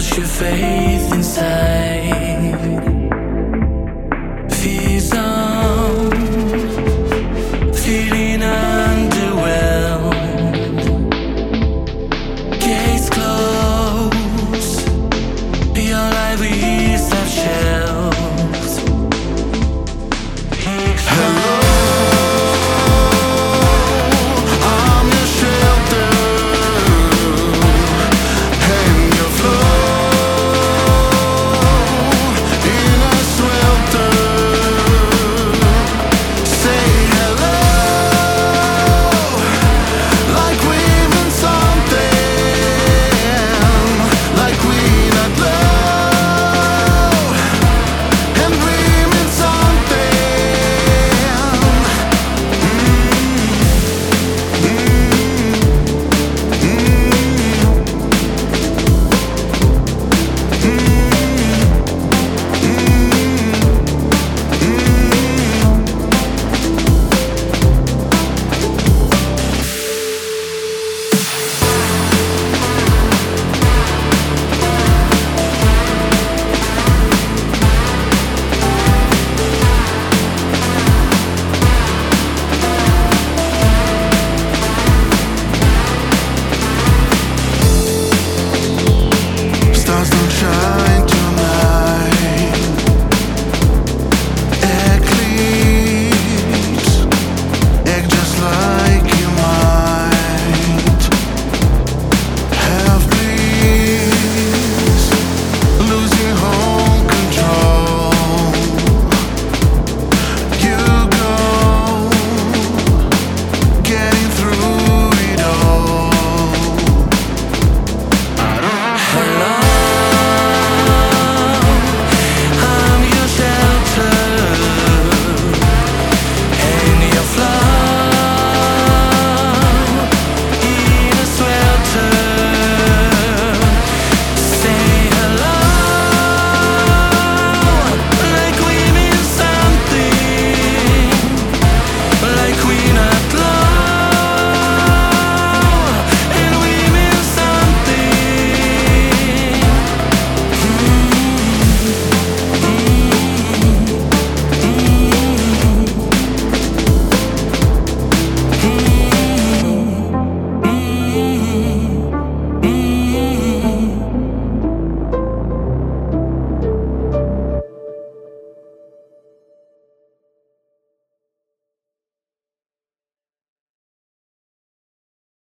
else your faith inside. Hmm,